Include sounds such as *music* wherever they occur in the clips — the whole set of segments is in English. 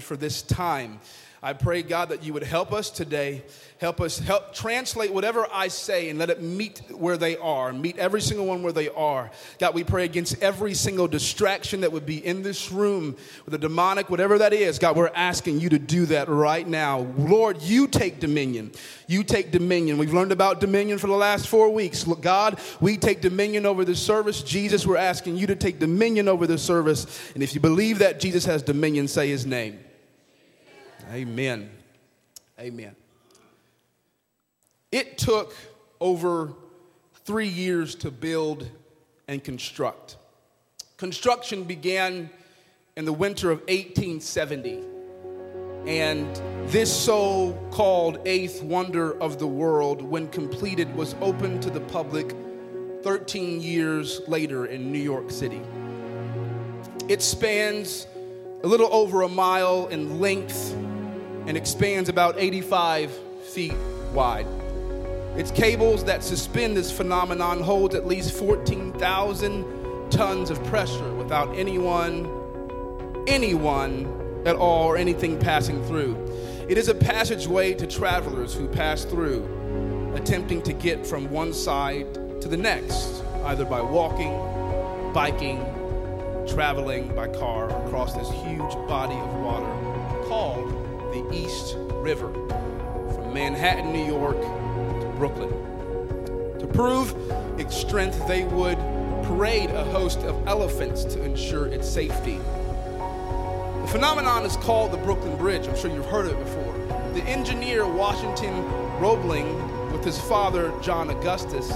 for this time. I pray, God, that you would help us today. Help us help translate whatever I say and let it meet where they are, meet every single one where they are. God, we pray against every single distraction that would be in this room, with the demonic, whatever that is. God, we're asking you to do that right now. Lord, you take dominion. You take dominion. We've learned about dominion for the last four weeks. God, we take dominion over the service. Jesus, we're asking you to take dominion over the service. And if you believe that Jesus has dominion, say his name. Amen. Amen. It took over three years to build and construct. Construction began in the winter of 1870. And this so called eighth wonder of the world, when completed, was opened to the public 13 years later in New York City. It spans a little over a mile in length and expands about 85 feet wide. Its cables that suspend this phenomenon hold at least 14,000 tons of pressure without anyone, anyone at all, or anything passing through. It is a passageway to travelers who pass through, attempting to get from one side to the next, either by walking, biking, traveling by car across this huge body of water called the East River from Manhattan, New York to Brooklyn. To prove its strength, they would parade a host of elephants to ensure its safety. The phenomenon is called the Brooklyn Bridge. I'm sure you've heard of it before. The engineer Washington Roebling, with his father John Augustus,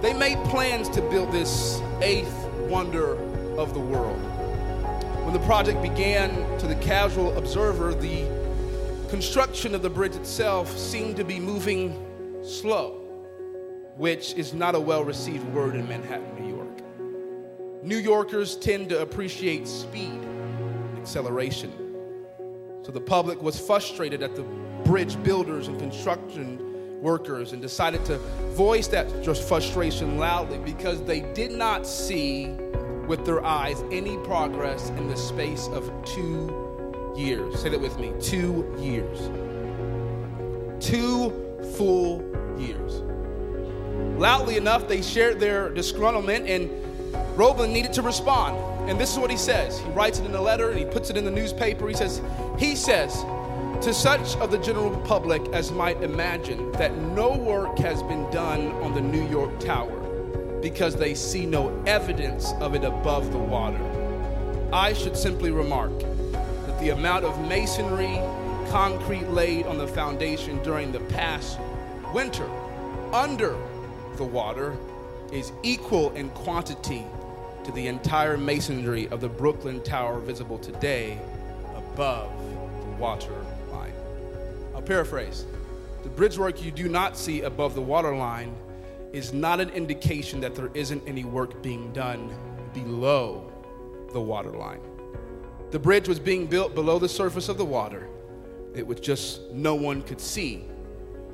they made plans to build this eighth wonder of the world. When the project began, to the casual observer, the construction of the bridge itself seemed to be moving slow, which is not a well received word in Manhattan, New York. New Yorkers tend to appreciate speed acceleration. So the public was frustrated at the bridge builders and construction workers and decided to voice that frustration loudly because they did not see with their eyes any progress in the space of two years. Say that with me two years. Two full years. Loudly enough, they shared their disgruntlement, and Roebling needed to respond. And this is what he says. He writes it in a letter and he puts it in the newspaper. He says, He says, to such of the general public as might imagine that no work has been done on the New York Tower because they see no evidence of it above the water. I should simply remark that the amount of masonry, concrete laid on the foundation during the past winter under the water is equal in quantity to the entire masonry of the Brooklyn Tower visible today above the water line. I'll paraphrase. The bridge work you do not see above the water line is not an indication that there isn't any work being done below the waterline. The bridge was being built below the surface of the water. It was just no one could see,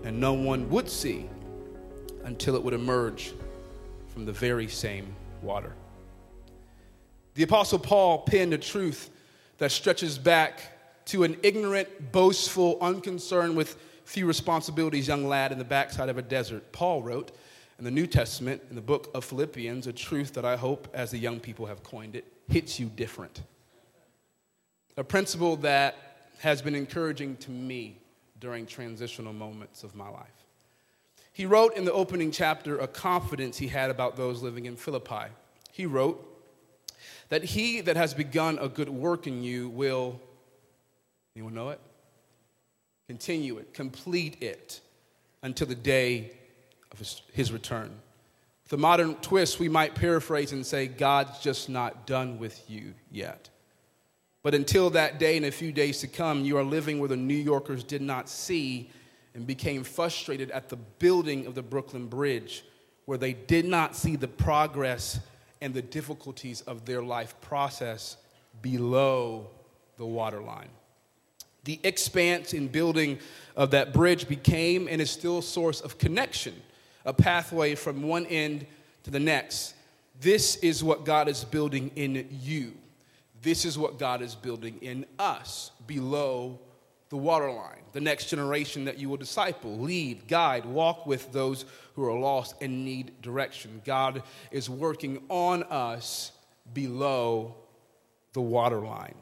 and no one would see until it would emerge from the very same water. The Apostle Paul penned a truth that stretches back to an ignorant, boastful, unconcerned with few responsibilities young lad in the backside of a desert. Paul wrote in the New Testament, in the book of Philippians, a truth that I hope, as the young people have coined it, hits you different a principle that has been encouraging to me during transitional moments of my life. He wrote in the opening chapter a confidence he had about those living in Philippi. He wrote that he that has begun a good work in you will, anyone know it? Continue it, complete it until the day of his, his return. With a modern twist, we might paraphrase and say, God's just not done with you yet. But until that day and a few days to come, you are living where the New Yorkers did not see and became frustrated at the building of the Brooklyn Bridge, where they did not see the progress and the difficulties of their life process below the waterline. The expanse and building of that bridge became and is still a source of connection, a pathway from one end to the next. This is what God is building in you This is what God is building in us below the waterline, the next generation that you will disciple, lead, guide, walk with those who are lost and need direction. God is working on us below the waterline.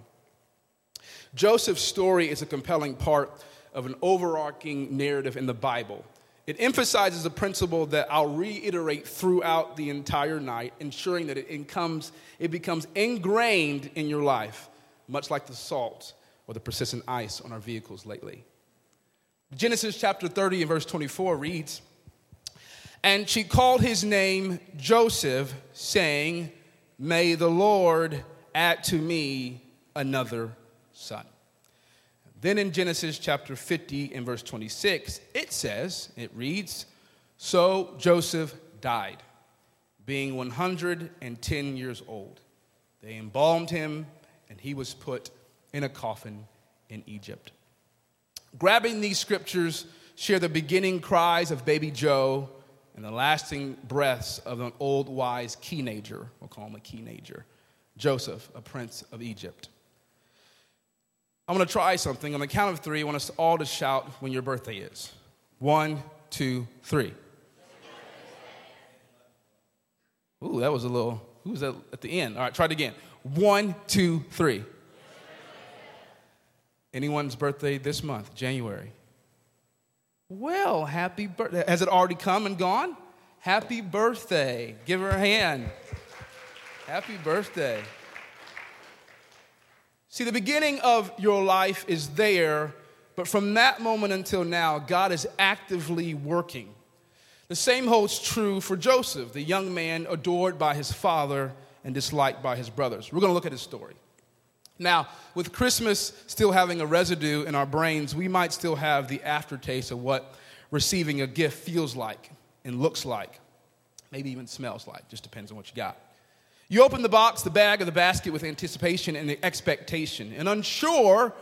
Joseph's story is a compelling part of an overarching narrative in the Bible. It emphasizes a principle that I'll reiterate throughout the entire night, ensuring that it, it becomes ingrained in your life, much like the salt or the persistent ice on our vehicles lately. Genesis chapter 30 and verse 24 reads, And she called his name Joseph, saying, May the Lord add to me another son. Then in Genesis chapter 50 and verse 26, it says, it reads, So Joseph died, being 110 years old. They embalmed him, and he was put in a coffin in Egypt. Grabbing these scriptures share the beginning cries of baby Joe and the lasting breaths of an old wise teenager. We'll call him a teenager. Joseph, a prince of Egypt. I'm to try something. On the count of three, I want us all to shout when your birthday is. One, two, three. Ooh, that was a little, who was that at the end? All right, try it again. One, two, three. Anyone's birthday this month, January? Well, happy birthday. Has it already come and gone? Happy birthday. Give her a hand. Happy birthday. See, the beginning of your life is there, but from that moment until now, God is actively working. The same holds true for Joseph, the young man adored by his father and disliked by his brothers. We're going to look at his story. Now, with Christmas still having a residue in our brains, we might still have the aftertaste of what receiving a gift feels like and looks like, maybe even smells like, just depends on what you got. You open the box, the bag, or the basket with anticipation and expectation, and unsure,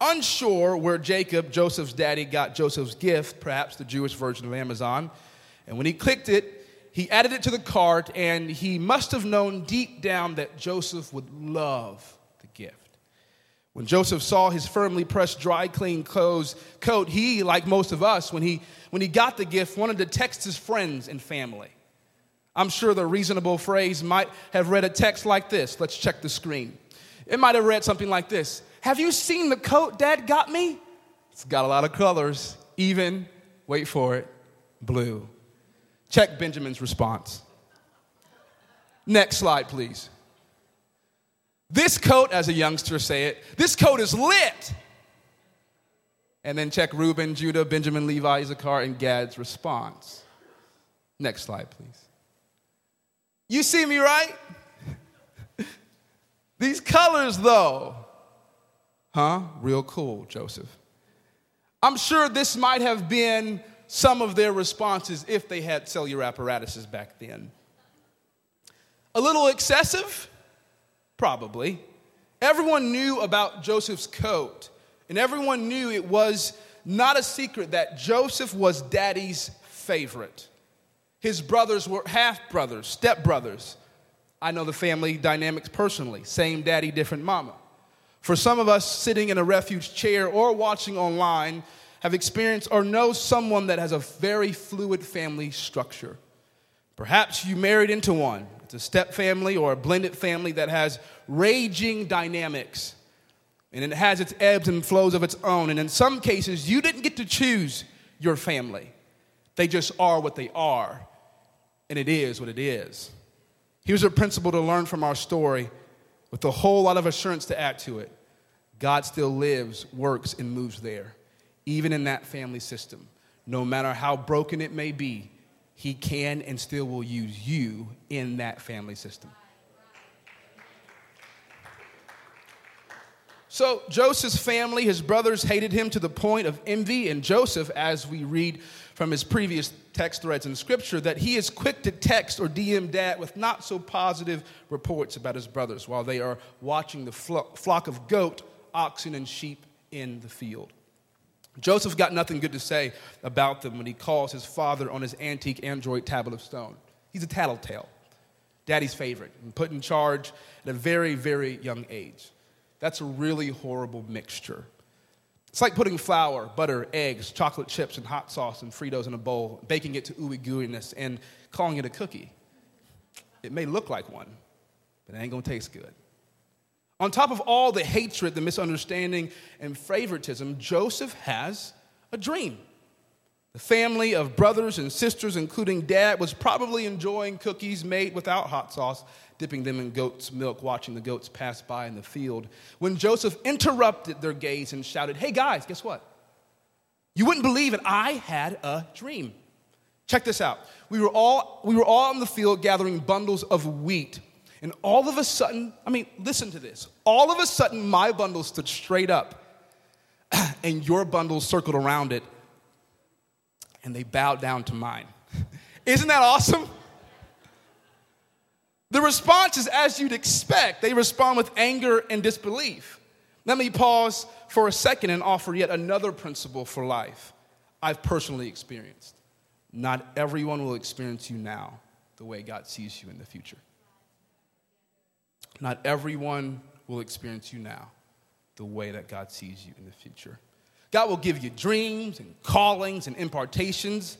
unsure where Jacob, Joseph's daddy, got Joseph's gift, perhaps the Jewish version of Amazon. And when he clicked it, he added it to the cart, and he must have known deep down that Joseph would love the gift. When Joseph saw his firmly pressed, dry, clean clothes coat, he, like most of us, when he, when he got the gift, wanted to text his friends and family. I'm sure the reasonable phrase might have read a text like this. Let's check the screen. It might have read something like this Have you seen the coat dad got me? It's got a lot of colors, even, wait for it, blue. Check Benjamin's response. Next slide, please. This coat, as a youngster say it, this coat is lit. And then check Reuben, Judah, Benjamin, Levi, Issachar, and Gad's response. Next slide, please. You see me right? These colors, though, huh? Real cool, Joseph. I'm sure this might have been some of their responses if they had cellular apparatuses back then. A little excessive? Probably. Everyone knew about Joseph's coat, and everyone knew it was not a secret that Joseph was daddy's favorite. His brothers were half brothers, step brothers. I know the family dynamics personally same daddy, different mama. For some of us sitting in a refuge chair or watching online, have experienced or know someone that has a very fluid family structure. Perhaps you married into one. It's a step family or a blended family that has raging dynamics and it has its ebbs and flows of its own. And in some cases, you didn't get to choose your family, they just are what they are, and it is what it is. Here's a principle to learn from our story with a whole lot of assurance to add to it God still lives, works, and moves there, even in that family system. No matter how broken it may be, He can and still will use you in that family system. So Joseph's family, his brothers hated him to the point of envy, and Joseph, as we read from his previous text threads in scripture, that he is quick to text or DM dad with not so positive reports about his brothers while they are watching the flock of goat, oxen, and sheep in the field. Joseph got nothing good to say about them when he calls his father on his antique Android tablet of stone. He's a tattletale. daddy's favorite, and put in charge at a very, very young age. That's a really horrible mixture. It's like putting flour, butter, eggs, chocolate chips, and hot sauce and Fritos in a bowl, baking it to ooey gooiness, and calling it a cookie. It may look like one, but it ain't gonna taste good. On top of all the hatred, the misunderstanding, and favoritism, Joseph has a dream. The family of brothers and sisters, including dad, was probably enjoying cookies made without hot sauce, dipping them in goat's milk, watching the goats pass by in the field, when Joseph interrupted their gaze and shouted, Hey guys, guess what? You wouldn't believe it. I had a dream. Check this out. We were all, we were all in the field gathering bundles of wheat. And all of a sudden, I mean, listen to this. All of a sudden, my bundle stood straight up, *clears throat* and your bundle circled around it and they bowed down to mine. *laughs* Isn't that awesome? The response is as you'd expect. They respond with anger and disbelief. Let me pause for a second and offer yet another principle for life I've personally experienced. Not everyone will experience you now the way God sees you in the future. Not everyone will experience you now the way that God sees you in the future. God will give you dreams and callings and impartations,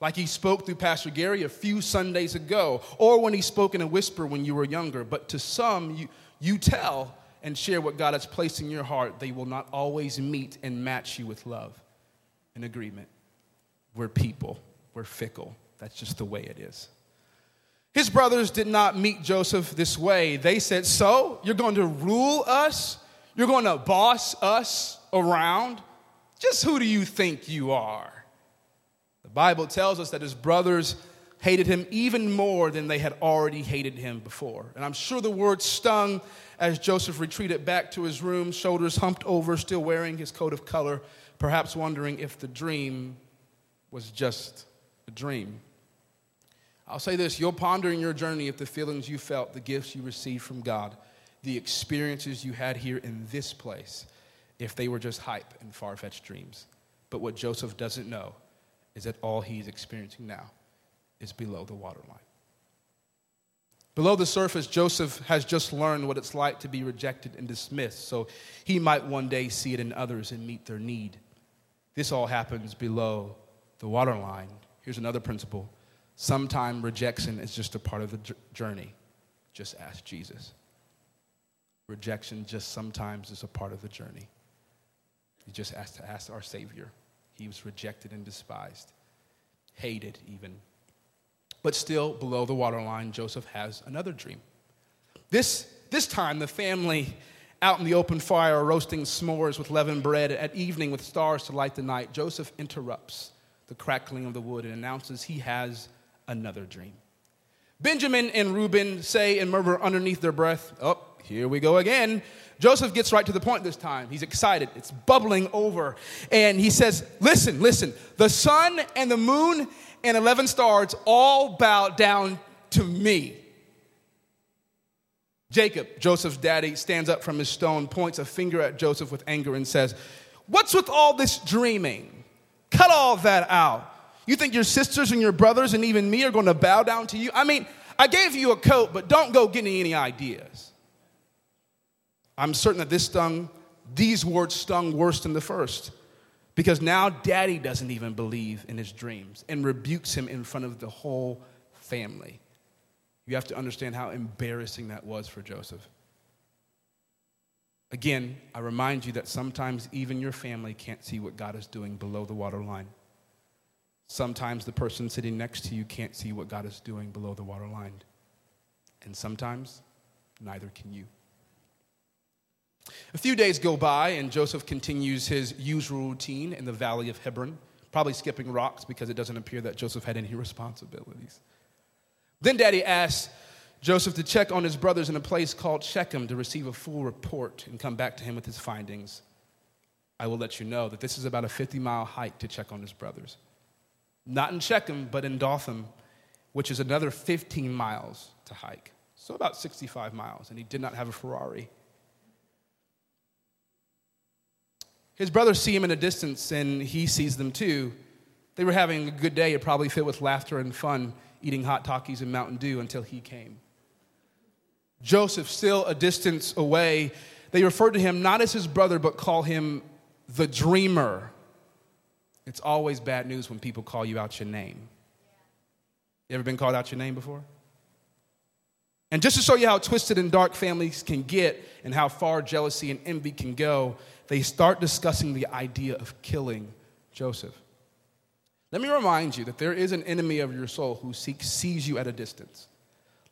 like He spoke through Pastor Gary a few Sundays ago, or when He spoke in a whisper when you were younger. But to some, you, you tell and share what God has placed in your heart. They will not always meet and match you with love and agreement. We're people, we're fickle. That's just the way it is. His brothers did not meet Joseph this way. They said, So, you're going to rule us? You're going to boss us around? Just who do you think you are? The Bible tells us that his brothers hated him even more than they had already hated him before. And I'm sure the word stung as Joseph retreated back to his room, shoulders humped over, still wearing his coat of color, perhaps wondering if the dream was just a dream. I'll say this you'll ponder in your journey if the feelings you felt, the gifts you received from God, the experiences you had here in this place if they were just hype and far fetched dreams. But what Joseph doesn't know is that all he's experiencing now is below the waterline. Below the surface, Joseph has just learned what it's like to be rejected and dismissed, so he might one day see it in others and meet their need. This all happens below the waterline. Here's another principle sometimes rejection is just a part of the journey. Just ask Jesus. Rejection just sometimes is a part of the journey. You just asked to ask our Savior. He was rejected and despised, hated even. But still, below the waterline, Joseph has another dream. This, this time, the family out in the open fire roasting s'mores with leavened bread at evening with stars to light the night. Joseph interrupts the crackling of the wood and announces he has another dream. Benjamin and Reuben say and murmur underneath their breath, Oh, here we go again. Joseph gets right to the point this time. He's excited, it's bubbling over. And he says, Listen, listen, the sun and the moon and 11 stars all bow down to me. Jacob, Joseph's daddy, stands up from his stone, points a finger at Joseph with anger, and says, What's with all this dreaming? Cut all that out. You think your sisters and your brothers and even me are going to bow down to you? I mean, I gave you a coat, but don't go getting any ideas. I'm certain that this stung, these words stung worse than the first. Because now daddy doesn't even believe in his dreams and rebukes him in front of the whole family. You have to understand how embarrassing that was for Joseph. Again, I remind you that sometimes even your family can't see what God is doing below the waterline. Sometimes the person sitting next to you can't see what God is doing below the waterline. And sometimes neither can you. A few days go by, and Joseph continues his usual routine in the valley of Hebron, probably skipping rocks because it doesn't appear that Joseph had any responsibilities. Then daddy asks Joseph to check on his brothers in a place called Shechem to receive a full report and come back to him with his findings. I will let you know that this is about a 50 mile hike to check on his brothers. Not in Shechem, but in Dothan, which is another 15 miles to hike. So about 65 miles, and he did not have a Ferrari. His brothers see him in a distance and he sees them too. They were having a good day, it probably filled with laughter and fun, eating hot Takis and Mountain Dew until he came. Joseph, still a distance away, they refer to him not as his brother, but call him the dreamer. It's always bad news when people call you out your name. You ever been called out your name before? And just to show you how twisted and dark families can get and how far jealousy and envy can go, they start discussing the idea of killing Joseph. Let me remind you that there is an enemy of your soul who seeks, sees you at a distance.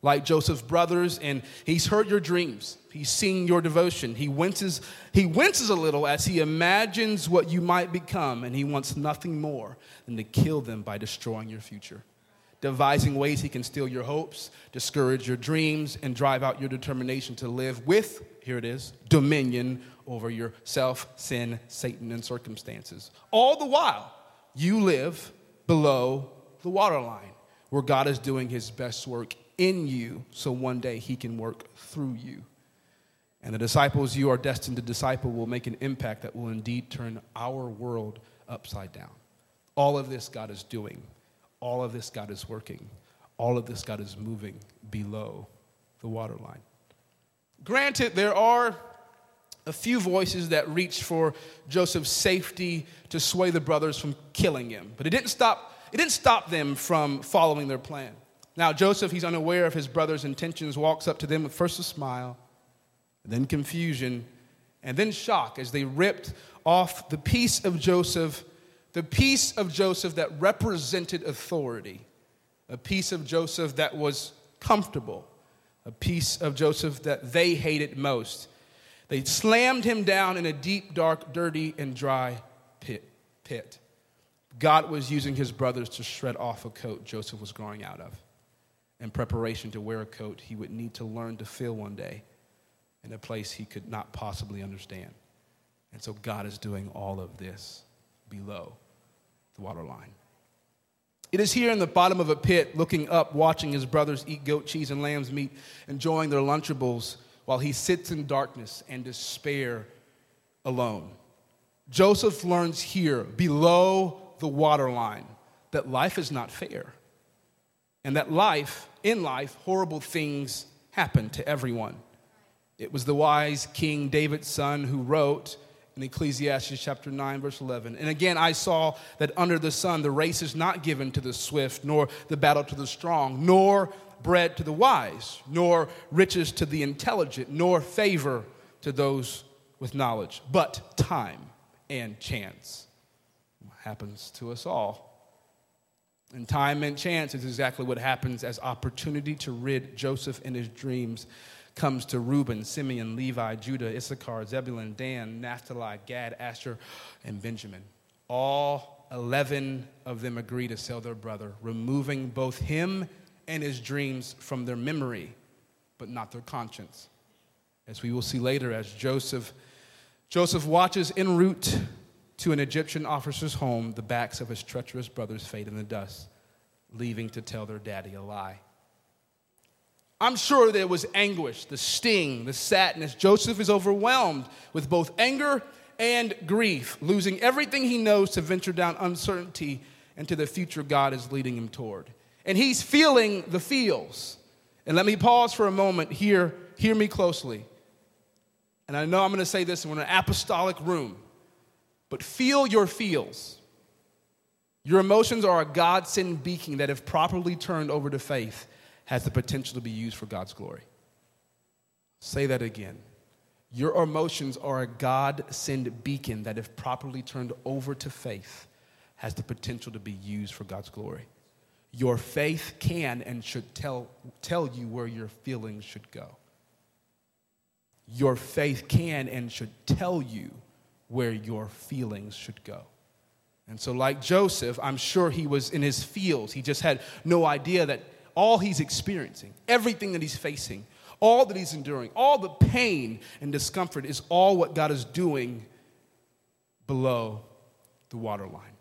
Like Joseph's brothers, and he's heard your dreams. He's seen your devotion. He winces, he winces a little as he imagines what you might become, and he wants nothing more than to kill them by destroying your future devising ways he can steal your hopes, discourage your dreams, and drive out your determination to live with, here it is, dominion over yourself, sin, Satan, and circumstances. All the while, you live below the waterline where God is doing his best work in you so one day he can work through you. And the disciples you are destined to disciple will make an impact that will indeed turn our world upside down. All of this God is doing. All of this God is working. All of this God is moving below the waterline. Granted, there are a few voices that reached for Joseph's safety to sway the brothers from killing him. But it didn't stop, it didn't stop them from following their plan. Now, Joseph, he's unaware of his brother's intentions, walks up to them with first a smile, then confusion, and then shock as they ripped off the piece of Joseph, the piece of Joseph that represented authority, a piece of Joseph that was comfortable, a piece of Joseph that they hated most they slammed him down in a deep, dark, dirty, and dry pit. pit. God was using his brothers to shred off a coat Joseph was growing out of in preparation to wear a coat he would need to learn to fill one day in a place he could not possibly understand. And so God is doing all of this below the waterline. It is here in the bottom of a pit, looking up, watching his brothers eat goat cheese and lamb's meat, enjoying their Lunchables while he sits in darkness and despair alone. Joseph learns here, below the waterline, that life is not fair. And that life, in life, horrible things happen to everyone. It was the wise King David's son who wrote in Ecclesiastes chapter 9, verse 11. And again, I saw that under the sun, the race is not given to the swift, nor the battle to the strong, nor bread to the wise, nor riches to the intelligent, nor favor to those with knowledge, but time and chance. Happens to us all. And time and chance is exactly what happens as opportunity to rid Joseph and his dreams comes to Reuben, Simeon, Levi, Judah, Issachar, Zebulun, Dan, Naphtali, Gad, Asher, and Benjamin. All 11 of them agree to sell their brother, removing both him and his dreams from their memory, but not their conscience. As we will see later, as Joseph, Joseph watches en route to an Egyptian officer's home, the backs of his treacherous brothers fade in the dust, leaving to tell their daddy a lie. I'm sure there was anguish, the sting, the sadness. Joseph is overwhelmed with both anger and grief, losing everything he knows to venture down uncertainty into the future God is leading him toward and he's feeling the feels. And let me pause for a moment here, hear me closely. And I know I'm going to say this in an apostolic room, but feel your feels. Your emotions are a God sent beacon that, if properly turned over to faith, has the potential to be used for God's glory. Say that again. Your emotions are a God sent beacon that, if properly turned over to faith, has the potential to be used for God's glory. Your faith can and should tell, tell you where your feelings should go. Your faith can and should tell you where your feelings should go. And so, like Joseph, I'm sure he was in his fields. He just had no idea that all he's experiencing, everything that he's facing, all that he's enduring, all the pain and discomfort is all what God is doing below the waterline.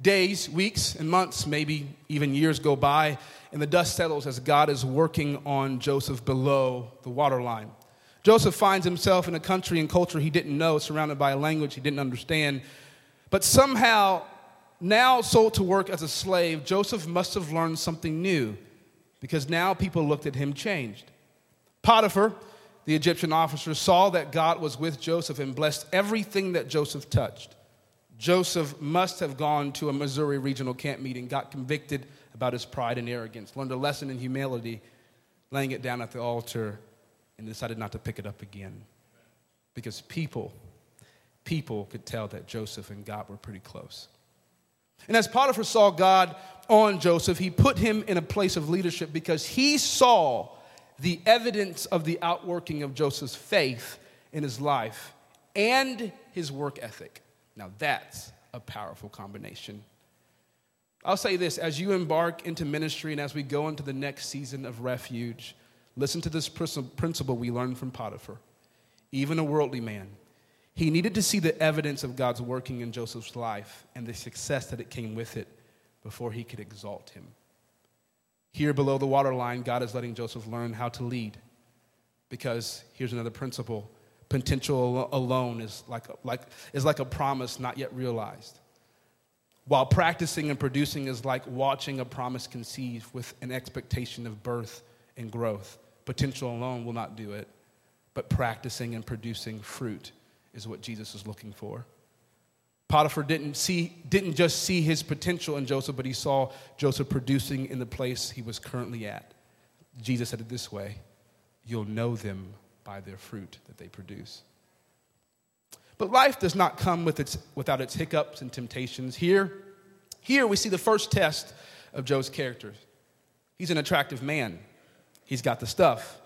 Days, weeks, and months, maybe even years go by, and the dust settles as God is working on Joseph below the waterline. Joseph finds himself in a country and culture he didn't know, surrounded by a language he didn't understand. But somehow, now sold to work as a slave, Joseph must have learned something new because now people looked at him changed. Potiphar, the Egyptian officer, saw that God was with Joseph and blessed everything that Joseph touched. Joseph must have gone to a Missouri regional camp meeting, got convicted about his pride and arrogance, learned a lesson in humility, laying it down at the altar, and decided not to pick it up again. Because people, people could tell that Joseph and God were pretty close. And as Potiphar saw God on Joseph, he put him in a place of leadership because he saw the evidence of the outworking of Joseph's faith in his life and his work ethic. Now, that's a powerful combination. I'll say this as you embark into ministry and as we go into the next season of refuge, listen to this principle we learned from Potiphar. Even a worldly man, he needed to see the evidence of God's working in Joseph's life and the success that it came with it before he could exalt him. Here below the waterline, God is letting Joseph learn how to lead. Because here's another principle potential alone is like, like, is like a promise not yet realized. While practicing and producing is like watching a promise conceive with an expectation of birth and growth. Potential alone will not do it, but practicing and producing fruit is what Jesus is looking for. Potiphar didn't, see, didn't just see his potential in Joseph, but he saw Joseph producing in the place he was currently at. Jesus said it this way You'll know them by their fruit that they produce. But life does not come with its, without its hiccups and temptations. Here, here we see the first test of Joe's character. He's an attractive man. He's got the stuff.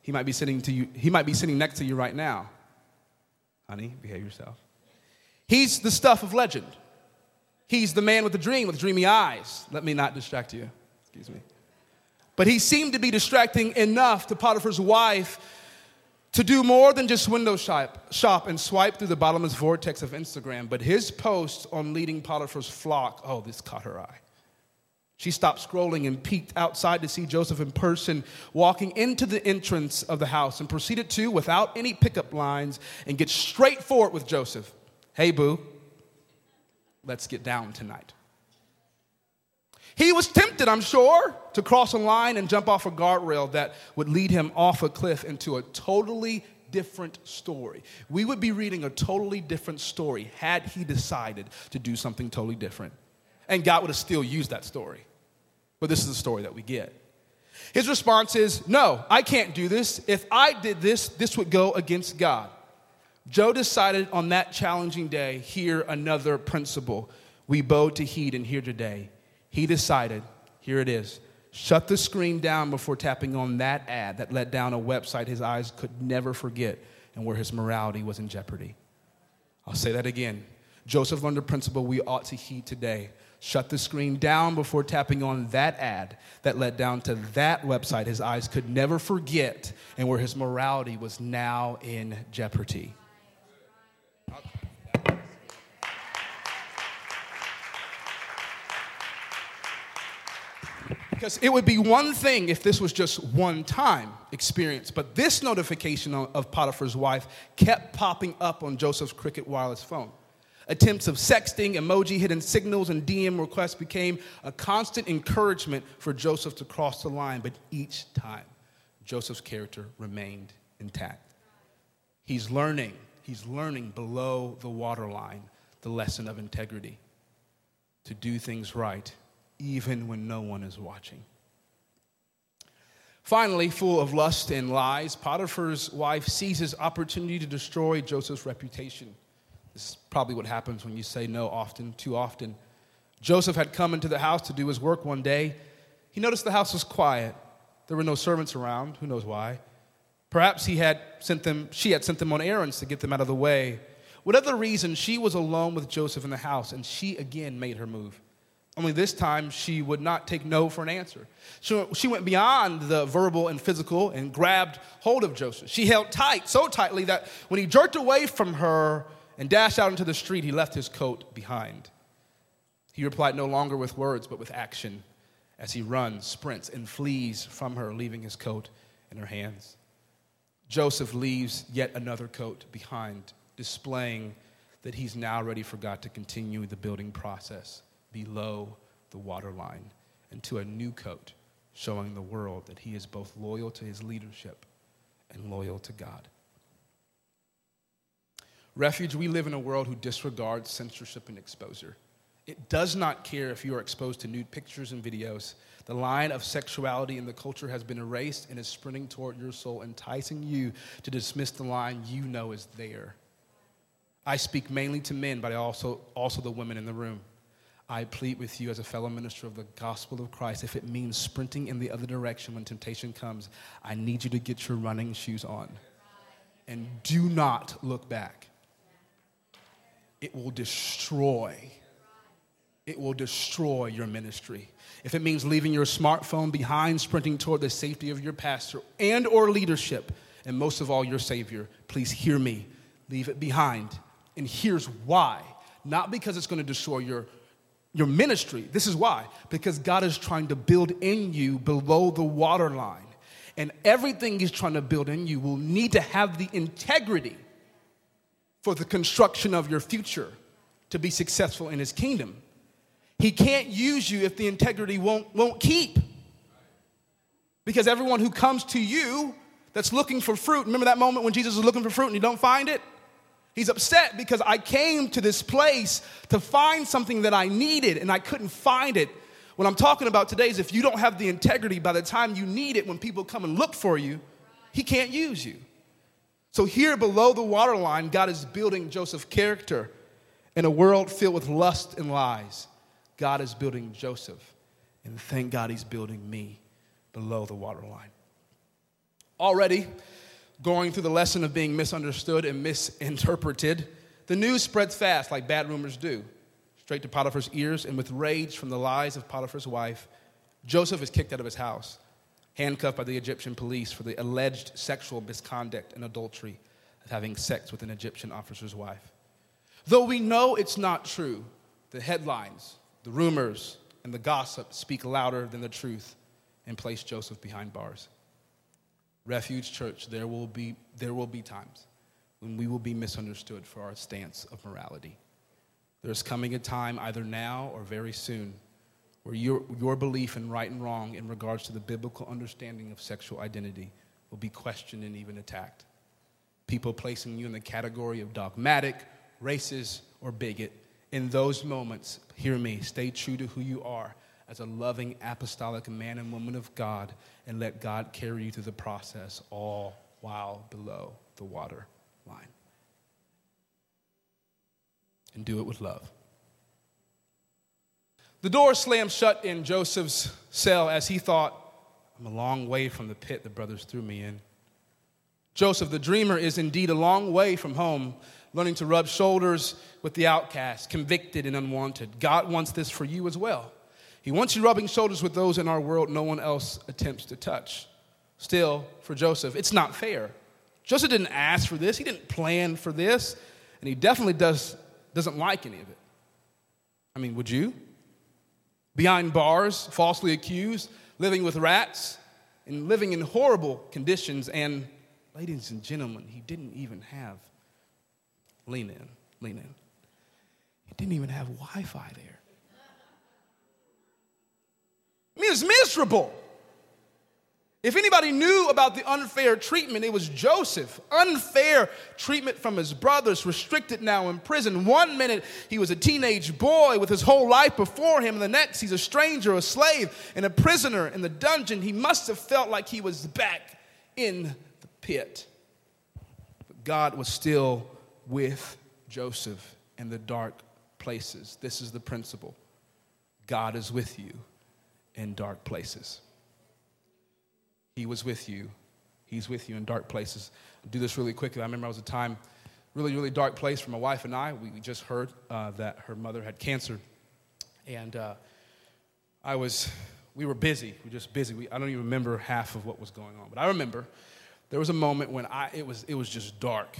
He might be sitting to you, he might be sitting next to you right now. Honey, behave yourself. He's the stuff of legend. He's the man with the dream, with dreamy eyes. Let me not distract you. Excuse me. But he seemed to be distracting enough to Potiphar's wife to do more than just window shop, shop and swipe through the bottomless vortex of Instagram, but his post on leading Potiphar's flock, oh, this caught her eye. She stopped scrolling and peeked outside to see Joseph in person walking into the entrance of the house and proceeded to, without any pickup lines, and get straight for it with Joseph. Hey, boo, let's get down tonight. He was tempted, I'm sure, to cross a line and jump off a guardrail that would lead him off a cliff into a totally different story. We would be reading a totally different story had he decided to do something totally different. And God would have still used that story. But this is the story that we get. His response is, No, I can't do this. If I did this, this would go against God. Joe decided on that challenging day, here another principle we bow to heed and hear today he decided, here it is, shut the screen down before tapping on that ad that led down a website his eyes could never forget and where his morality was in jeopardy. I'll say that again. Joseph learned a principle we ought to heed today. Shut the screen down before tapping on that ad that led down to that website his eyes could never forget and where his morality was now in jeopardy. Because it would be one thing if this was just one time experience, but this notification of Potiphar's wife kept popping up on Joseph's Cricket wireless phone. Attempts of sexting, emoji hidden signals, and DM requests became a constant encouragement for Joseph to cross the line, but each time, Joseph's character remained intact. He's learning, he's learning below the waterline the lesson of integrity to do things right even when no one is watching. Finally, full of lust and lies, Potiphar's wife seizes opportunity to destroy Joseph's reputation. This is probably what happens when you say no often, too often. Joseph had come into the house to do his work one day. He noticed the house was quiet. There were no servants around, who knows why. Perhaps he had sent them, she had sent them on errands to get them out of the way. Whatever the reason, she was alone with Joseph in the house, and she again made her move. Only this time she would not take no for an answer. She, she went beyond the verbal and physical and grabbed hold of Joseph. She held tight, so tightly that when he jerked away from her and dashed out into the street, he left his coat behind. He replied no longer with words, but with action as he runs, sprints, and flees from her, leaving his coat in her hands. Joseph leaves yet another coat behind, displaying that he's now ready for God to continue the building process below the waterline and to a new coat, showing the world that he is both loyal to his leadership and loyal to God. Refuge, we live in a world who disregards censorship and exposure. It does not care if you are exposed to nude pictures and videos. The line of sexuality in the culture has been erased and is sprinting toward your soul, enticing you to dismiss the line you know is there. I speak mainly to men, but I also, also the women in the room. I plead with you as a fellow minister of the gospel of Christ. If it means sprinting in the other direction when temptation comes, I need you to get your running shoes on. And do not look back. It will destroy. It will destroy your ministry. If it means leaving your smartphone behind, sprinting toward the safety of your pastor and or leadership, and most of all your savior, please hear me. Leave it behind. And here's why. Not because it's going to destroy your your ministry. This is why. Because God is trying to build in you below the waterline. And everything He's trying to build in you will need to have the integrity for the construction of your future to be successful in His kingdom. He can't use you if the integrity won't, won't keep. Because everyone who comes to you that's looking for fruit, remember that moment when Jesus was looking for fruit and you don't find it? He's upset because I came to this place to find something that I needed and I couldn't find it. What I'm talking about today is if you don't have the integrity by the time you need it, when people come and look for you, he can't use you. So, here below the waterline, God is building Joseph's character in a world filled with lust and lies. God is building Joseph, and thank God he's building me below the waterline. Already, going through the lesson of being misunderstood and misinterpreted, the news spreads fast like bad rumors do, straight to Potiphar's ears, and with rage from the lies of Potiphar's wife, Joseph is kicked out of his house, handcuffed by the Egyptian police for the alleged sexual misconduct and adultery of having sex with an Egyptian officer's wife. Though we know it's not true, the headlines, the rumors, and the gossip speak louder than the truth and place Joseph behind bars. Refuge Church, there will be, there will be times when we will be misunderstood for our stance of morality. There's coming a time, either now or very soon, where your, your belief in right and wrong in regards to the biblical understanding of sexual identity will be questioned and even attacked. People placing you in the category of dogmatic, racist, or bigot. In those moments, hear me, stay true to who you are as a loving apostolic man and woman of God and let God carry you through the process all while below the water line. And do it with love. The door slammed shut in Joseph's cell as he thought, I'm a long way from the pit the brothers threw me in. Joseph, the dreamer, is indeed a long way from home, learning to rub shoulders with the outcast, convicted and unwanted. God wants this for you as well. He wants you rubbing shoulders with those in our world no one else attempts to touch. Still, for Joseph, it's not fair. Joseph didn't ask for this, he didn't plan for this, and he definitely does, doesn't like any of it. I mean, would you? Behind bars, falsely accused, living with rats, and living in horrible conditions, and ladies and gentlemen, he didn't even have, lean in, lean in. He didn't even have Wi Fi there. I mean, it's miserable. If anybody knew about the unfair treatment, it was Joseph. Unfair treatment from his brothers, restricted now in prison. One minute he was a teenage boy with his whole life before him, and the next he's a stranger, a slave, and a prisoner in the dungeon. He must have felt like he was back in the pit. But God was still with Joseph in the dark places. This is the principle God is with you in dark places. He was with you. He's with you in dark places. I'll do this really quickly. I remember I was a time, really, really dark place for my wife and I. We just heard uh, that her mother had cancer. And uh, I was, we were busy. We were just busy. We, I don't even remember half of what was going on. But I remember there was a moment when I, it, was, it was just dark.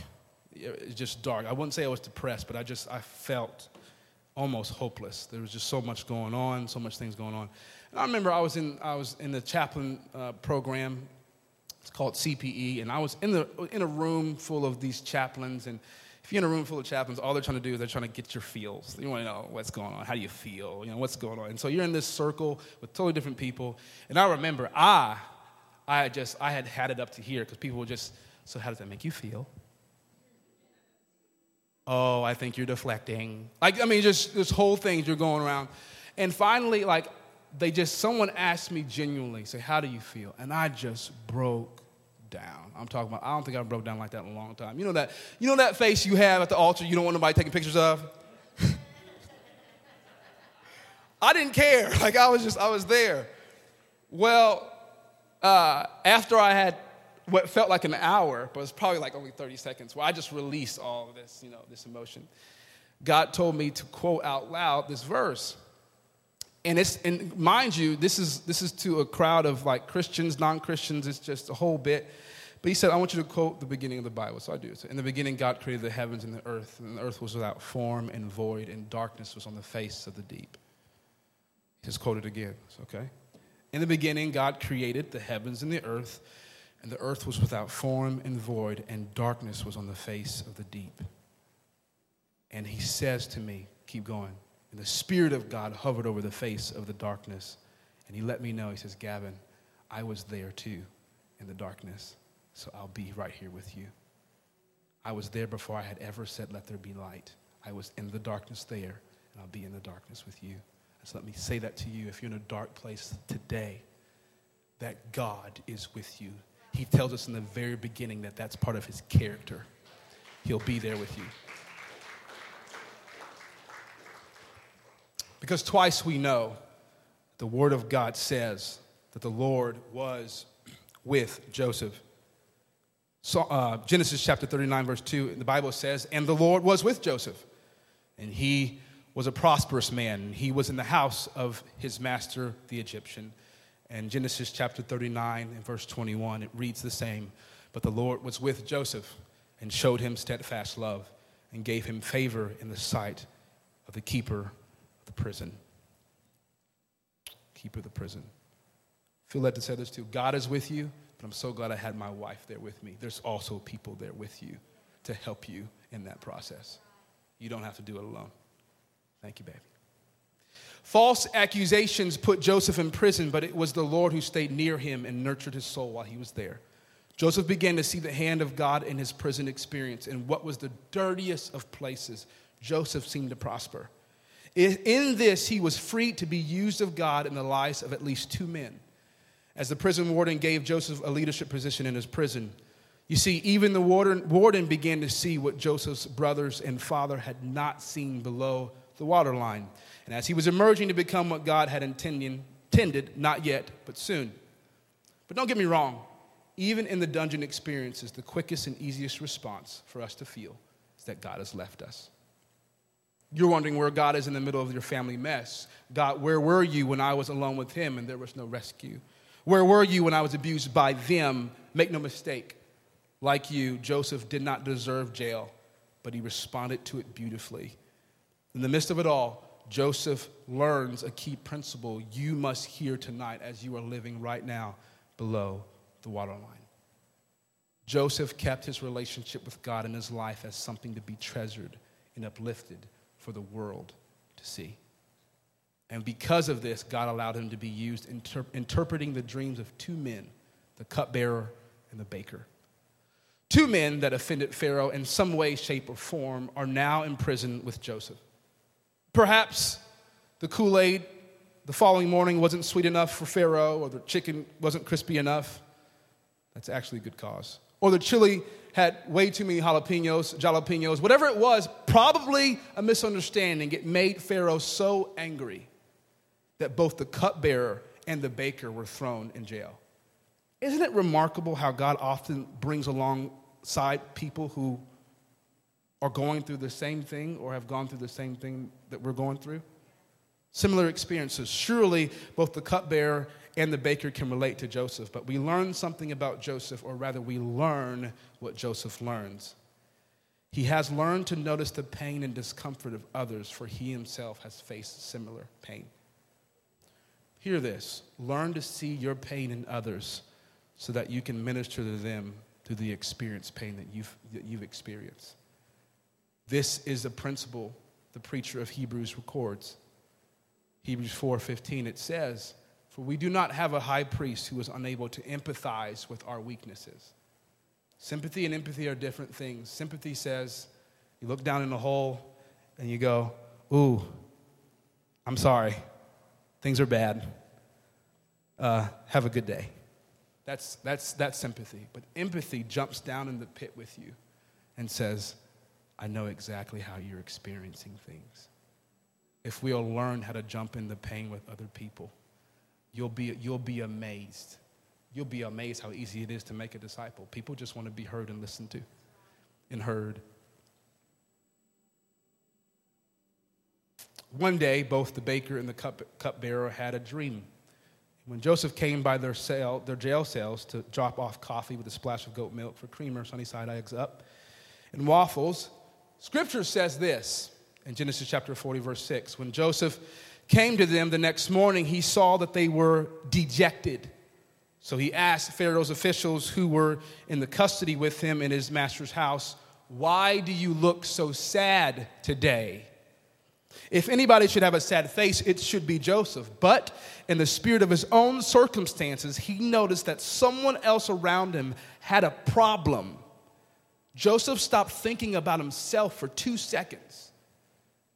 It was just dark. I wouldn't say I was depressed, but I just, I felt almost hopeless. There was just so much going on, so much things going on. And I remember I was in, I was in the chaplain uh, program. It's called CPE. And I was in, the, in a room full of these chaplains. And if you're in a room full of chaplains, all they're trying to do is they're trying to get your feels. You want to know what's going on. How do you feel? You know, what's going on? And so you're in this circle with totally different people. And I remember I, I just, I had had it up to here because people were just, so how does that make you feel? Oh, I think you're deflecting. Like, I mean, just this whole thing you're going around. And finally, like, they just, someone asked me genuinely, say, how do you feel? And I just broke down. I'm talking about, I don't think I broke down like that in a long time. You know that, you know that face you have at the altar you don't want nobody taking pictures of? *laughs* I didn't care. *laughs* Like I was just, I was there. Well, uh, after I had what felt like an hour, but it was probably like only 30 seconds, where I just released all of this, you know, this emotion. God told me to quote out loud this verse. And it's and mind you, this is this is to a crowd of like Christians, non-Christians, it's just a whole bit. But he said, I want you to quote the beginning of the Bible. So I do. So in the beginning, God created the heavens and the earth, and the earth was without form and void, and darkness was on the face of the deep. He's quoted again. Okay. In the beginning, God created the heavens and the earth, and the earth was without form and void, and darkness was on the face of the deep. And he says to me, Keep going. And the Spirit of God hovered over the face of the darkness. And he let me know, he says, Gavin, I was there too in the darkness, so I'll be right here with you. I was there before I had ever said, Let there be light. I was in the darkness there, and I'll be in the darkness with you. So let me say that to you if you're in a dark place today, that God is with you. He tells us in the very beginning that that's part of his character. He'll be there with you. Because twice we know the Word of God says that the Lord was with Joseph. So, uh, Genesis chapter 39, verse 2, the Bible says, And the Lord was with Joseph, and he was a prosperous man. He was in the house of his master, the Egyptian. And Genesis chapter 39 and verse 21, it reads the same. But the Lord was with Joseph and showed him steadfast love and gave him favor in the sight of the keeper prison. Keeper of the prison. Feel led to say this too. God is with you, but I'm so glad I had my wife there with me. There's also people there with you to help you in that process. You don't have to do it alone. Thank you, baby. False accusations put Joseph in prison, but it was the Lord who stayed near him and nurtured his soul while he was there. Joseph began to see the hand of God in his prison experience. In what was the dirtiest of places, Joseph seemed to prosper. In this, he was free to be used of God in the lives of at least two men. As the prison warden gave Joseph a leadership position in his prison, you see, even the warden, warden began to see what Joseph's brothers and father had not seen below the waterline. And as he was emerging to become what God had intended, intended, not yet, but soon. But don't get me wrong, even in the dungeon experiences, the quickest and easiest response for us to feel is that God has left us. You're wondering where God is in the middle of your family mess. God, where were you when I was alone with Him and there was no rescue? Where were you when I was abused by them? Make no mistake, like you, Joseph did not deserve jail, but he responded to it beautifully. In the midst of it all, Joseph learns a key principle you must hear tonight as you are living right now below the waterline. Joseph kept his relationship with God in his life as something to be treasured and uplifted for the world to see. And because of this, God allowed him to be used inter- interpreting the dreams of two men, the cupbearer and the baker. Two men that offended Pharaoh in some way, shape, or form are now in prison with Joseph. Perhaps the Kool Aid the following morning wasn't sweet enough for Pharaoh, or the chicken wasn't crispy enough. That's actually a good cause. Or the chili had way too many jalapenos, jalapenos, whatever it was, probably a misunderstanding. It made Pharaoh so angry that both the cupbearer and the baker were thrown in jail. Isn't it remarkable how God often brings alongside people who are going through the same thing or have gone through the same thing that we're going through? Similar experiences. Surely both the cupbearer and the baker can relate to Joseph, but we learn something about Joseph, or rather, we learn what Joseph learns. He has learned to notice the pain and discomfort of others, for he himself has faced similar pain. Hear this learn to see your pain in others so that you can minister to them through the experienced pain that you've, that you've experienced. This is the principle the preacher of Hebrews records. Hebrews 4:15 it says, For we do not have a high priest who is unable to empathize with our weaknesses. Sympathy and empathy are different things. Sympathy says, you look down in the hole and you go, Ooh, I'm sorry. Things are bad. Uh, have a good day. That's, that's, that's sympathy. But empathy jumps down in the pit with you and says, I know exactly how you're experiencing things. If we'll learn how to jump in the pain with other people, you'll be, you'll be amazed. You'll be amazed how easy it is to make a disciple. People just want to be heard and listened to and heard. One day, both the baker and the cup, cupbearer had a dream. When Joseph came by their, cell, their jail cells to drop off coffee with a splash of goat milk for creamer, sunny side eggs up, and waffles, scripture says this in Genesis chapter 40, verse 6. When Joseph came to them the next morning, he saw that they were dejected. So he asked Pharaoh's officials who were in the custody with him in his master's house, Why do you look so sad today? If anybody should have a sad face, it should be Joseph. But in the spirit of his own circumstances, he noticed that someone else around him had a problem. Joseph stopped thinking about himself for two seconds.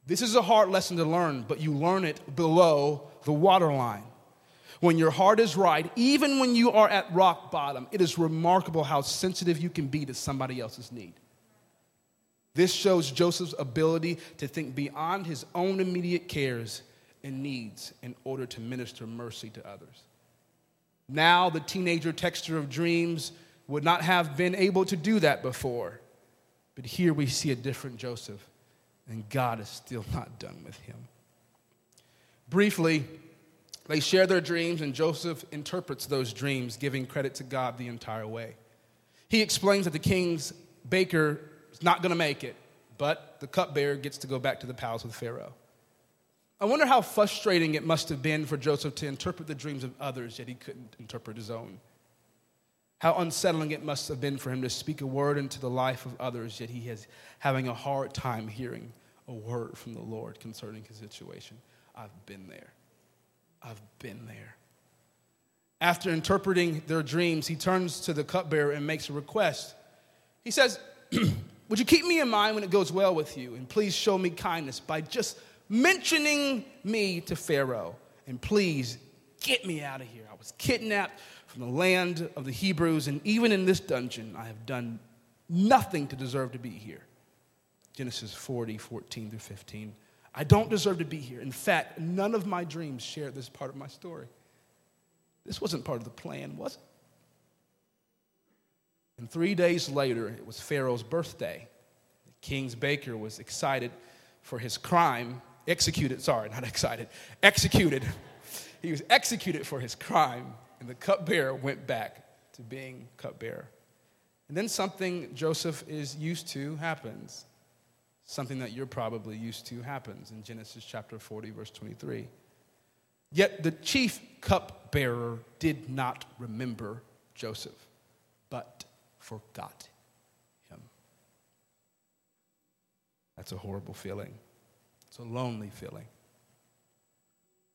This is a hard lesson to learn, but you learn it below the waterline. When your heart is right, even when you are at rock bottom, it is remarkable how sensitive you can be to somebody else's need. This shows Joseph's ability to think beyond his own immediate cares and needs in order to minister mercy to others. Now, the teenager texture of dreams would not have been able to do that before. But here we see a different Joseph, and God is still not done with him. Briefly, they share their dreams, and Joseph interprets those dreams, giving credit to God the entire way. He explains that the king's baker is not going to make it, but the cupbearer gets to go back to the palace with Pharaoh. I wonder how frustrating it must have been for Joseph to interpret the dreams of others, yet he couldn't interpret his own. How unsettling it must have been for him to speak a word into the life of others, yet he is having a hard time hearing a word from the Lord concerning his situation. I've been there. I've been there. After interpreting their dreams, he turns to the cupbearer and makes a request. He says, *clears throat* Would you keep me in mind when it goes well with you? And please show me kindness by just mentioning me to Pharaoh. And please get me out of here. I was kidnapped from the land of the Hebrews, and even in this dungeon, I have done nothing to deserve to be here. Genesis 40, 14 through 15. I don't deserve to be here. In fact, none of my dreams share this part of my story. This wasn't part of the plan, was it? And three days later, it was Pharaoh's birthday. The king's baker was excited for his crime, executed, sorry, not *laughs* excited, executed. he was executed for his crime, and the cupbearer went back to being cupbearer. And then something Joseph is used to happens. Something that you're probably used to happens in Genesis chapter 40, verse 23. Yet the chief cupbearer did not remember Joseph, but forgot him. That's a horrible feeling. It's a lonely feeling.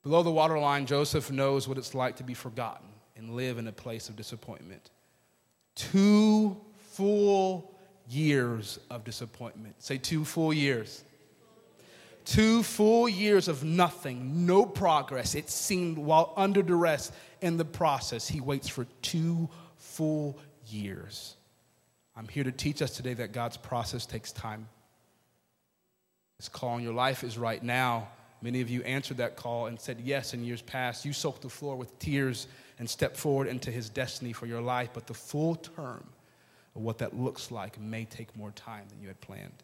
Below the waterline, Joseph knows what it's like to be forgotten and live in a place of disappointment. Two full years of disappointment. Say two full years. Two full years of nothing, no progress. It seemed while under duress in the process, he waits for two full years. I'm here to teach us today that God's process takes time. His call on your life is right now. Many of you answered that call and said yes in years past. You soaked the floor with tears and step forward into his destiny for your life, but the full term of what that looks like may take more time than you had planned.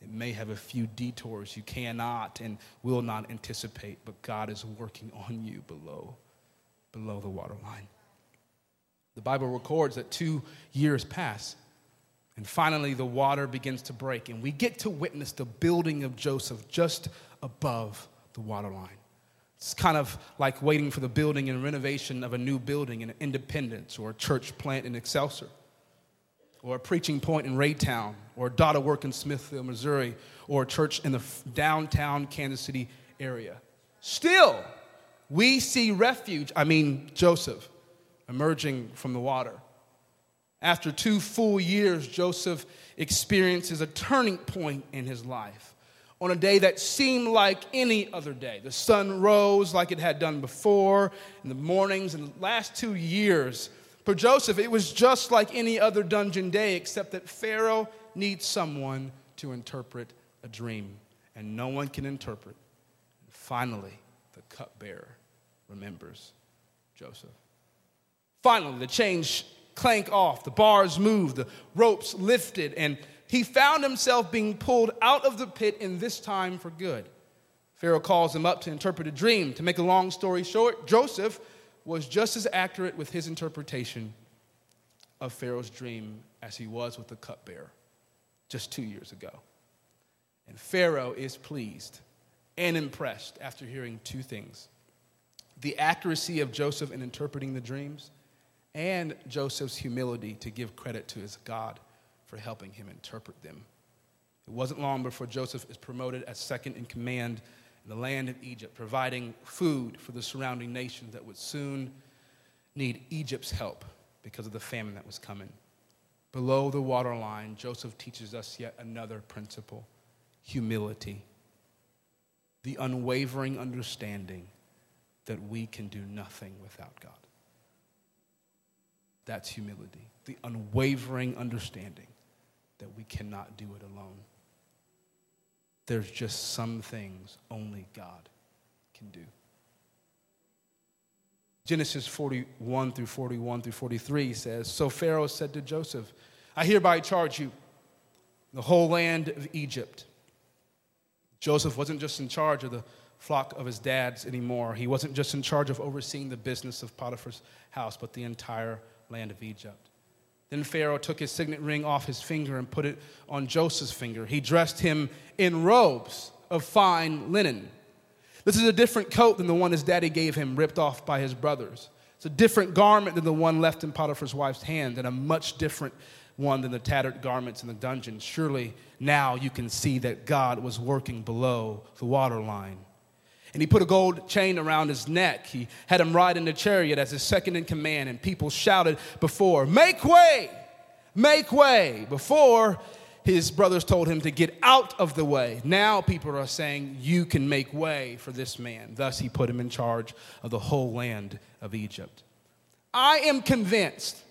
It may have a few detours you cannot and will not anticipate, but God is working on you below, below the waterline. The Bible records that two years pass and finally, the water begins to break, and we get to witness the building of Joseph just above the waterline. It's kind of like waiting for the building and renovation of a new building in Independence or a church plant in Excelsior or a preaching point in Raytown or a daughter work in Smithville, Missouri or a church in the downtown Kansas City area. Still, we see refuge, I mean Joseph, emerging from the water. After two full years, Joseph experiences a turning point in his life. On a day that seemed like any other day, the sun rose like it had done before in the mornings. And the last two years, for Joseph, it was just like any other dungeon day, except that Pharaoh needs someone to interpret a dream, and no one can interpret. And finally, the cupbearer remembers Joseph. Finally, the chains clank off, the bars move, the ropes lifted, and he found himself being pulled out of the pit, in this time for good. Pharaoh calls him up to interpret a dream. To make a long story short, Joseph was just as accurate with his interpretation of Pharaoh's dream as he was with the cupbearer just two years ago. And Pharaoh is pleased and impressed after hearing two things the accuracy of Joseph in interpreting the dreams, and Joseph's humility to give credit to his God for helping him interpret them. It wasn't long before Joseph is promoted as second in command in the land of Egypt, providing food for the surrounding nations that would soon need Egypt's help because of the famine that was coming. Below the waterline, Joseph teaches us yet another principle humility, the unwavering understanding that we can do nothing without God. That's humility, the unwavering understanding that we cannot do it alone. There's just some things only God can do. Genesis 41 through 41 through 43 says So Pharaoh said to Joseph, I hereby charge you the whole land of Egypt. Joseph wasn't just in charge of the flock of his dad's anymore. He wasn't just in charge of overseeing the business of Potiphar's house, but the entire land of Egypt. Then Pharaoh took his signet ring off his finger and put it on Joseph's finger. He dressed him in robes of fine linen. This is a different coat than the one his daddy gave him, ripped off by his brothers. It's a different garment than the one left in Potiphar's wife's hand, and a much different one than the tattered garments in the dungeon. Surely now you can see that God was working below the waterline. And he put a gold chain around his neck. He had him ride in the chariot as his second in command, and people shouted before, Make way! Make way! Before, his brothers told him to get out of the way. Now people are saying, You can make way for this man. Thus, he put him in charge of the whole land of Egypt. I am convinced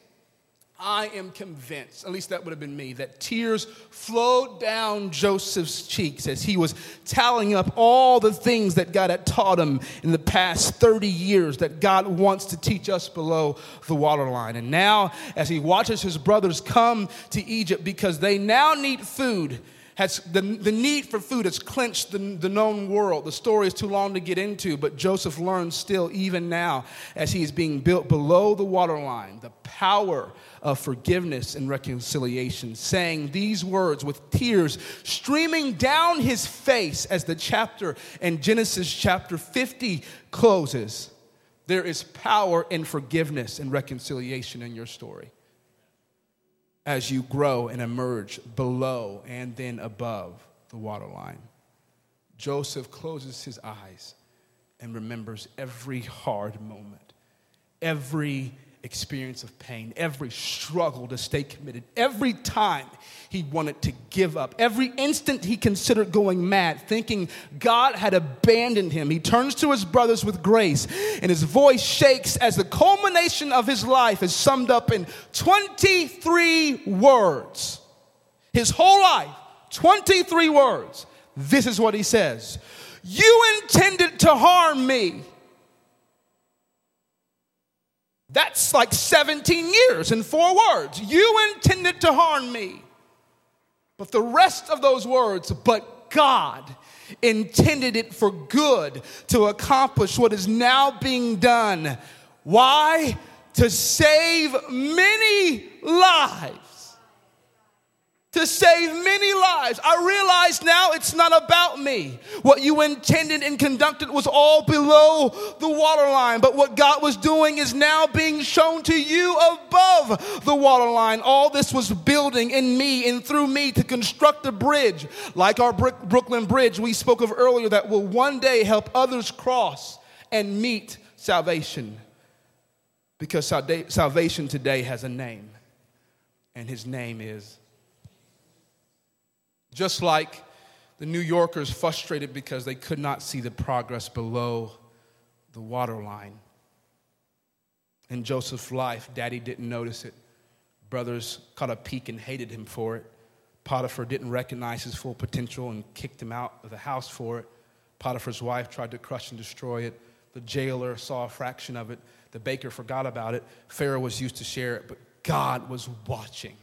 I am convinced, at least that would have been me, that tears flowed down Joseph's cheeks as he was tallying up all the things that God had taught him in the past 30 years that God wants to teach us below the waterline. And now, as he watches his brothers come to Egypt because they now need food, has the, the need for food has clenched the, the known world. The story is too long to get into, but Joseph learns still, even now, as he is being built below the waterline, the power of forgiveness and reconciliation, saying these words with tears streaming down his face as the chapter in Genesis chapter 50 closes. There is power in forgiveness and reconciliation in your story as you grow and emerge below and then above the waterline. Joseph closes his eyes and remembers every hard moment, every experience of pain, every struggle to stay committed, every time he wanted to give up, every instant he considered going mad, thinking God had abandoned him, he turns to his brothers with grace, and his voice shakes as the culmination of his life is summed up in 23 words. His whole life, 23 words. This is what he says You intended to harm me that's like 17 years in four words. You intended to harm me. But the rest of those words, but God intended it for good to accomplish what is now being done. Why? To save many lives to save many lives. I realize now it's not about me. What you intended and conducted was all below the waterline, but what God was doing is now being shown to you above the waterline. All this was building in me and through me to construct a bridge, like our Brooklyn Bridge we spoke of earlier, that will one day help others cross and meet salvation. Because salvation today has a name, and his name is just like the New Yorkers frustrated because they could not see the progress below the waterline. In Joseph's life, daddy didn't notice it. Brothers caught a peek and hated him for it. Potiphar didn't recognize his full potential and kicked him out of the house for it. Potiphar's wife tried to crush and destroy it. The jailer saw a fraction of it. The baker forgot about it. Pharaoh was used to share it, but God was watching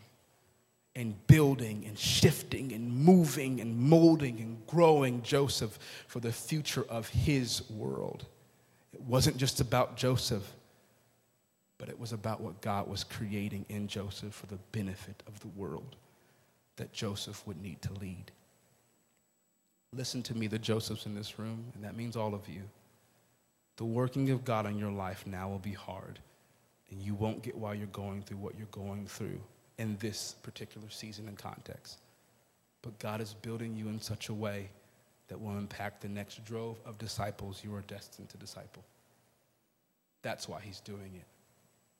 and building and shifting and moving and molding and growing Joseph for the future of his world. It wasn't just about Joseph, but it was about what God was creating in Joseph for the benefit of the world that Joseph would need to lead. Listen to me, the Josephs in this room, and that means all of you. The working of God in your life now will be hard, and you won't get why you're going through what you're going through in this particular season and context. But God is building you in such a way that will impact the next drove of disciples you are destined to disciple. That's why he's doing it.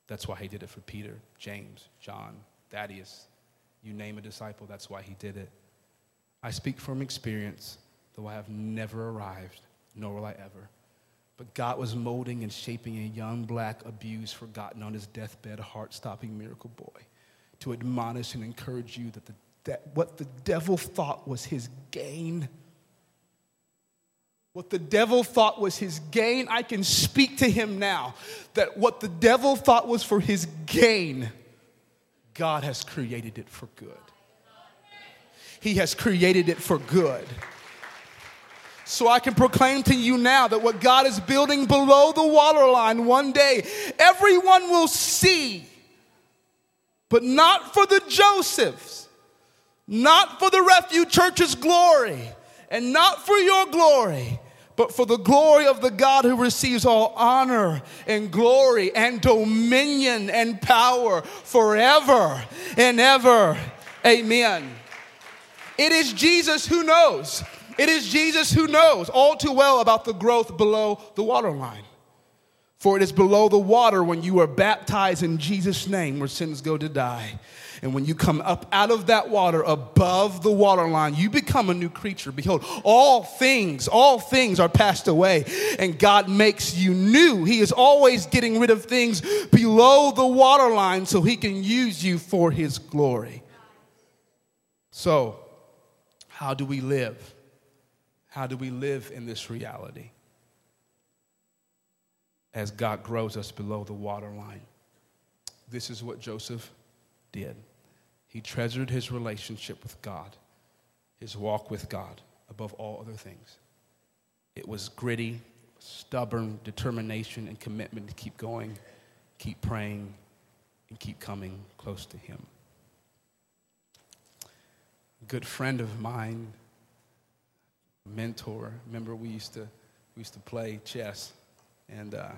That's why he did it for Peter, James, John, Thaddeus. You name a disciple, that's why he did it. I speak from experience, though I have never arrived, nor will I ever. But God was molding and shaping a young, black, abused, forgotten on his deathbed, heart stopping miracle boy to admonish and encourage you that, the, that what the devil thought was his gain, what the devil thought was his gain, I can speak to him now that what the devil thought was for his gain, God has created it for good. He has created it for good. So I can proclaim to you now that what God is building below the waterline one day, everyone will see but not for the Josephs, not for the Refuge Church's glory, and not for your glory, but for the glory of the God who receives all honor and glory and dominion and power forever and ever. Amen. It is Jesus who knows. It is Jesus who knows all too well about the growth below the waterline. For it is below the water when you are baptized in Jesus' name where sins go to die. And when you come up out of that water above the waterline, you become a new creature. Behold, all things, all things are passed away, and God makes you new. He is always getting rid of things below the waterline so he can use you for his glory. So, how do we live? How do we live in this reality? As God grows us below the waterline. This is what Joseph did. He treasured his relationship with God, his walk with God above all other things. It was gritty, stubborn determination and commitment to keep going, keep praying, and keep coming close to him. A good friend of mine, mentor, remember we used to we used to play chess and uh,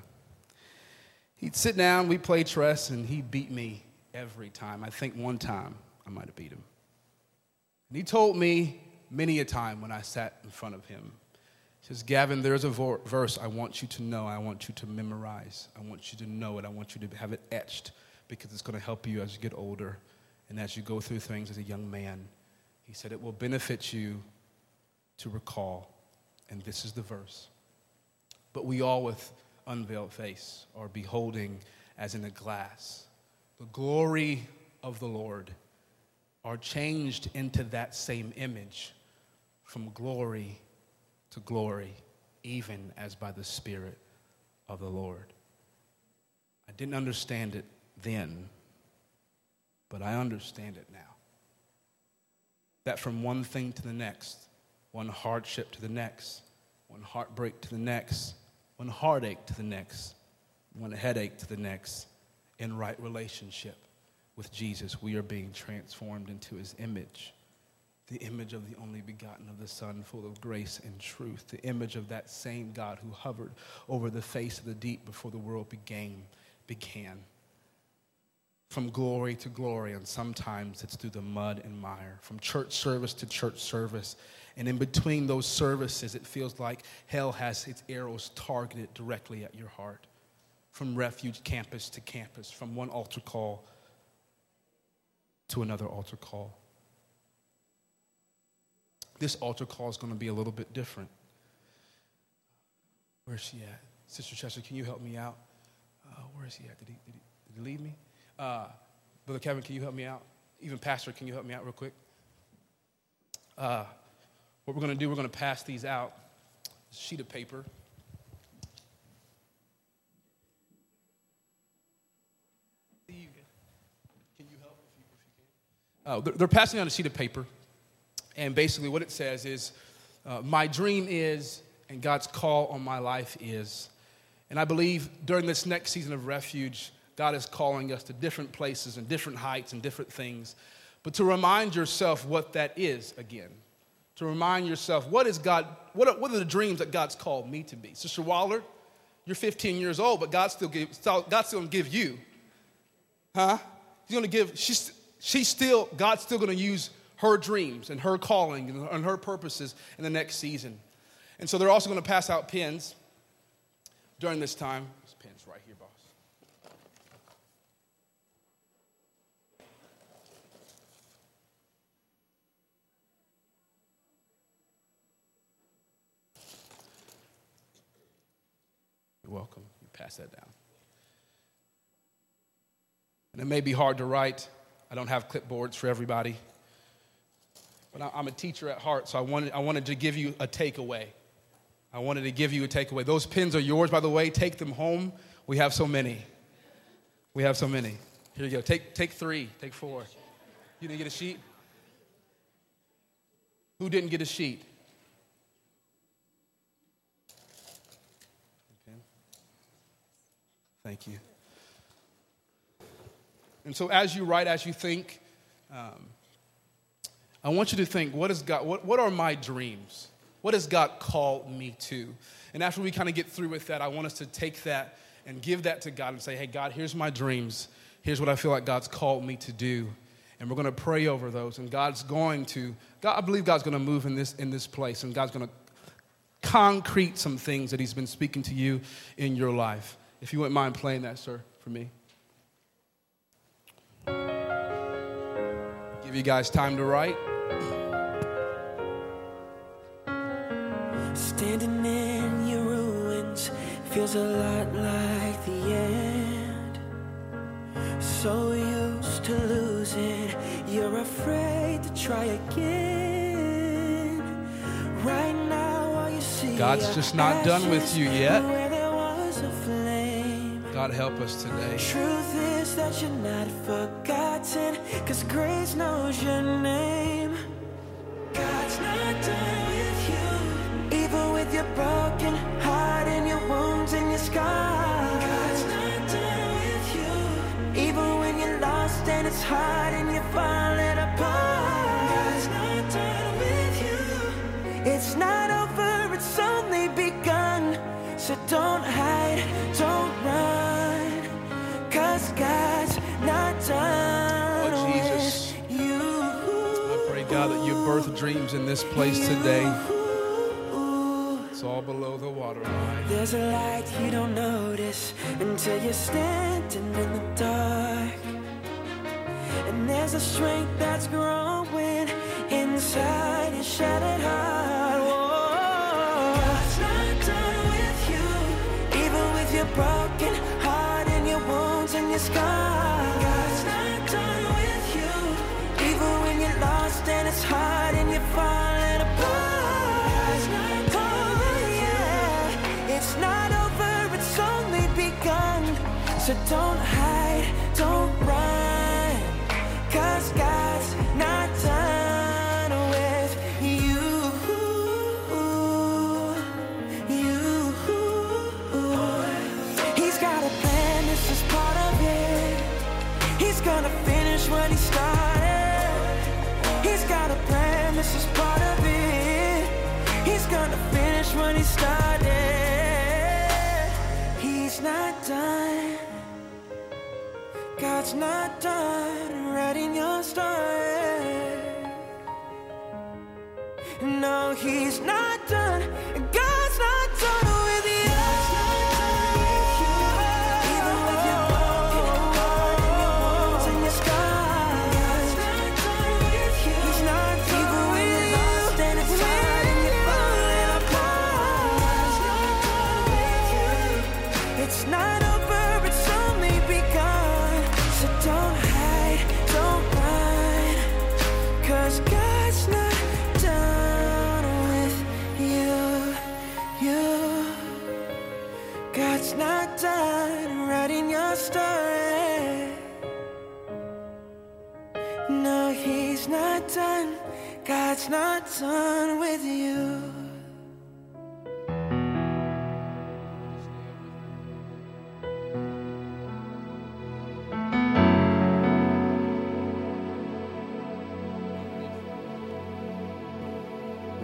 he'd sit down, we'd play chess, and he beat me every time. I think one time I might have beat him. And he told me many a time when I sat in front of him, he says, Gavin, there's a verse I want you to know, I want you to memorize, I want you to know it, I want you to have it etched because it's going to help you as you get older and as you go through things as a young man. He said, It will benefit you to recall. And this is the verse. But we all, with unveiled face or beholding as in a glass the glory of the Lord are changed into that same image from glory to glory, even as by the Spirit of the Lord. I didn't understand it then, but I understand it now. That from one thing to the next, one hardship to the next, one heartbreak to the next, one heartache to the next, one headache to the next, in right relationship with Jesus, we are being transformed into his image. The image of the only begotten of the Son, full of grace and truth. The image of that same God who hovered over the face of the deep before the world began. began. from glory to glory, and sometimes it's through the mud and mire, from church service to church service. And in between those services, it feels like hell has its arrows targeted directly at your heart. From refuge campus to campus, from one altar call to another altar call. This altar call is going to be a little bit different. Where's she at? Sister Chester, can you help me out? Uh, where is he at? Did he, did he, did he leave me? Uh, Brother Kevin, can you help me out? Even Pastor, can you help me out real quick? Uh, what we're going to do, we're going to pass these out. Sheet of paper. Uh, they're passing out a sheet of paper. And basically, what it says is uh, My dream is, and God's call on my life is. And I believe during this next season of refuge, God is calling us to different places and different heights and different things. But to remind yourself what that is again. To remind yourself, what is God, what are, what are the dreams that God's called me to be? Sister Waller, you're 15 years old, but God still give, God's still gonna give you. Huh? He's gonna give, she's, she's still, God's still gonna use her dreams and her calling and her purposes in the next season. And so they're also gonna pass out pins during this time. Welcome. You pass that down. And it may be hard to write. I don't have clipboards for everybody. But I'm a teacher at heart, so I wanted, I wanted to give you a takeaway. I wanted to give you a takeaway. Those pins are yours, by the way. Take them home. We have so many. We have so many. Here you go. Take, take three, take four. You didn't get a sheet? Who didn't get a sheet? Thank you. And so, as you write, as you think, um, I want you to think what, is God, what, what are my dreams? What has God called me to? And after we kind of get through with that, I want us to take that and give that to God and say, hey, God, here's my dreams. Here's what I feel like God's called me to do. And we're going to pray over those. And God's going to, God, I believe God's going to move in this, in this place. And God's going to concrete some things that He's been speaking to you in your life. If you wouldn't mind playing that, sir, for me. Give you guys time to write. Standing in your ruins feels a lot like the end. So used to losing, you're afraid to try again. Right now, all you see God's just not done with you yet. God, help us today. Truth is that you're not forgotten, cause grace knows your name. God's not done with you, even with your broken heart and your wounds and your scars. God's not done with you, even when you're lost and it's hard and you're falling apart. God's not done with you. It's not over, it's only begun. So don't oh, Jesus. I pray, God, that you birth dreams in this place today. It's all below the waterline. There's a light you don't notice until you're standing in the dark. And there's a strength that's growing inside your shattered heart. Whoa. Not done with you, even with your broken heart and your wounds and your scars. So don't hide, Done. Not done writing your story. No, He's not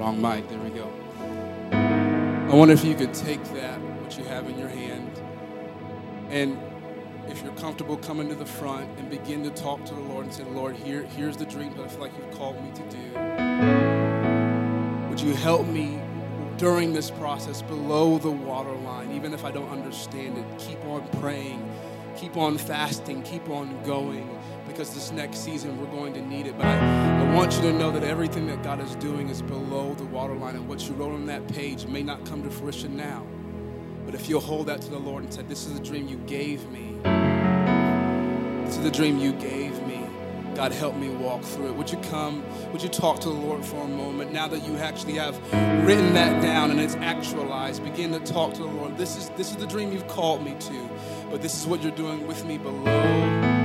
Wrong mic, there we go. I wonder if you could take that, what you have in your hand, and if you're comfortable, come into the front and begin to talk to the Lord and say, Lord, here, here's the dream that I feel like you've called me to do. Would you help me during this process below the waterline, even if I don't understand it? Keep on praying, keep on fasting, keep on going, because this next season we're going to need it. But I, I want you to know that everything that God is doing is below the waterline, and what you wrote on that page may not come to fruition now. But if you'll hold that to the Lord and say, This is the dream you gave me, this is the dream you gave me. God, help me walk through it. Would you come? Would you talk to the Lord for a moment? Now that you actually have written that down and it's actualized, begin to talk to the Lord. This is this is the dream you've called me to, but this is what you're doing with me below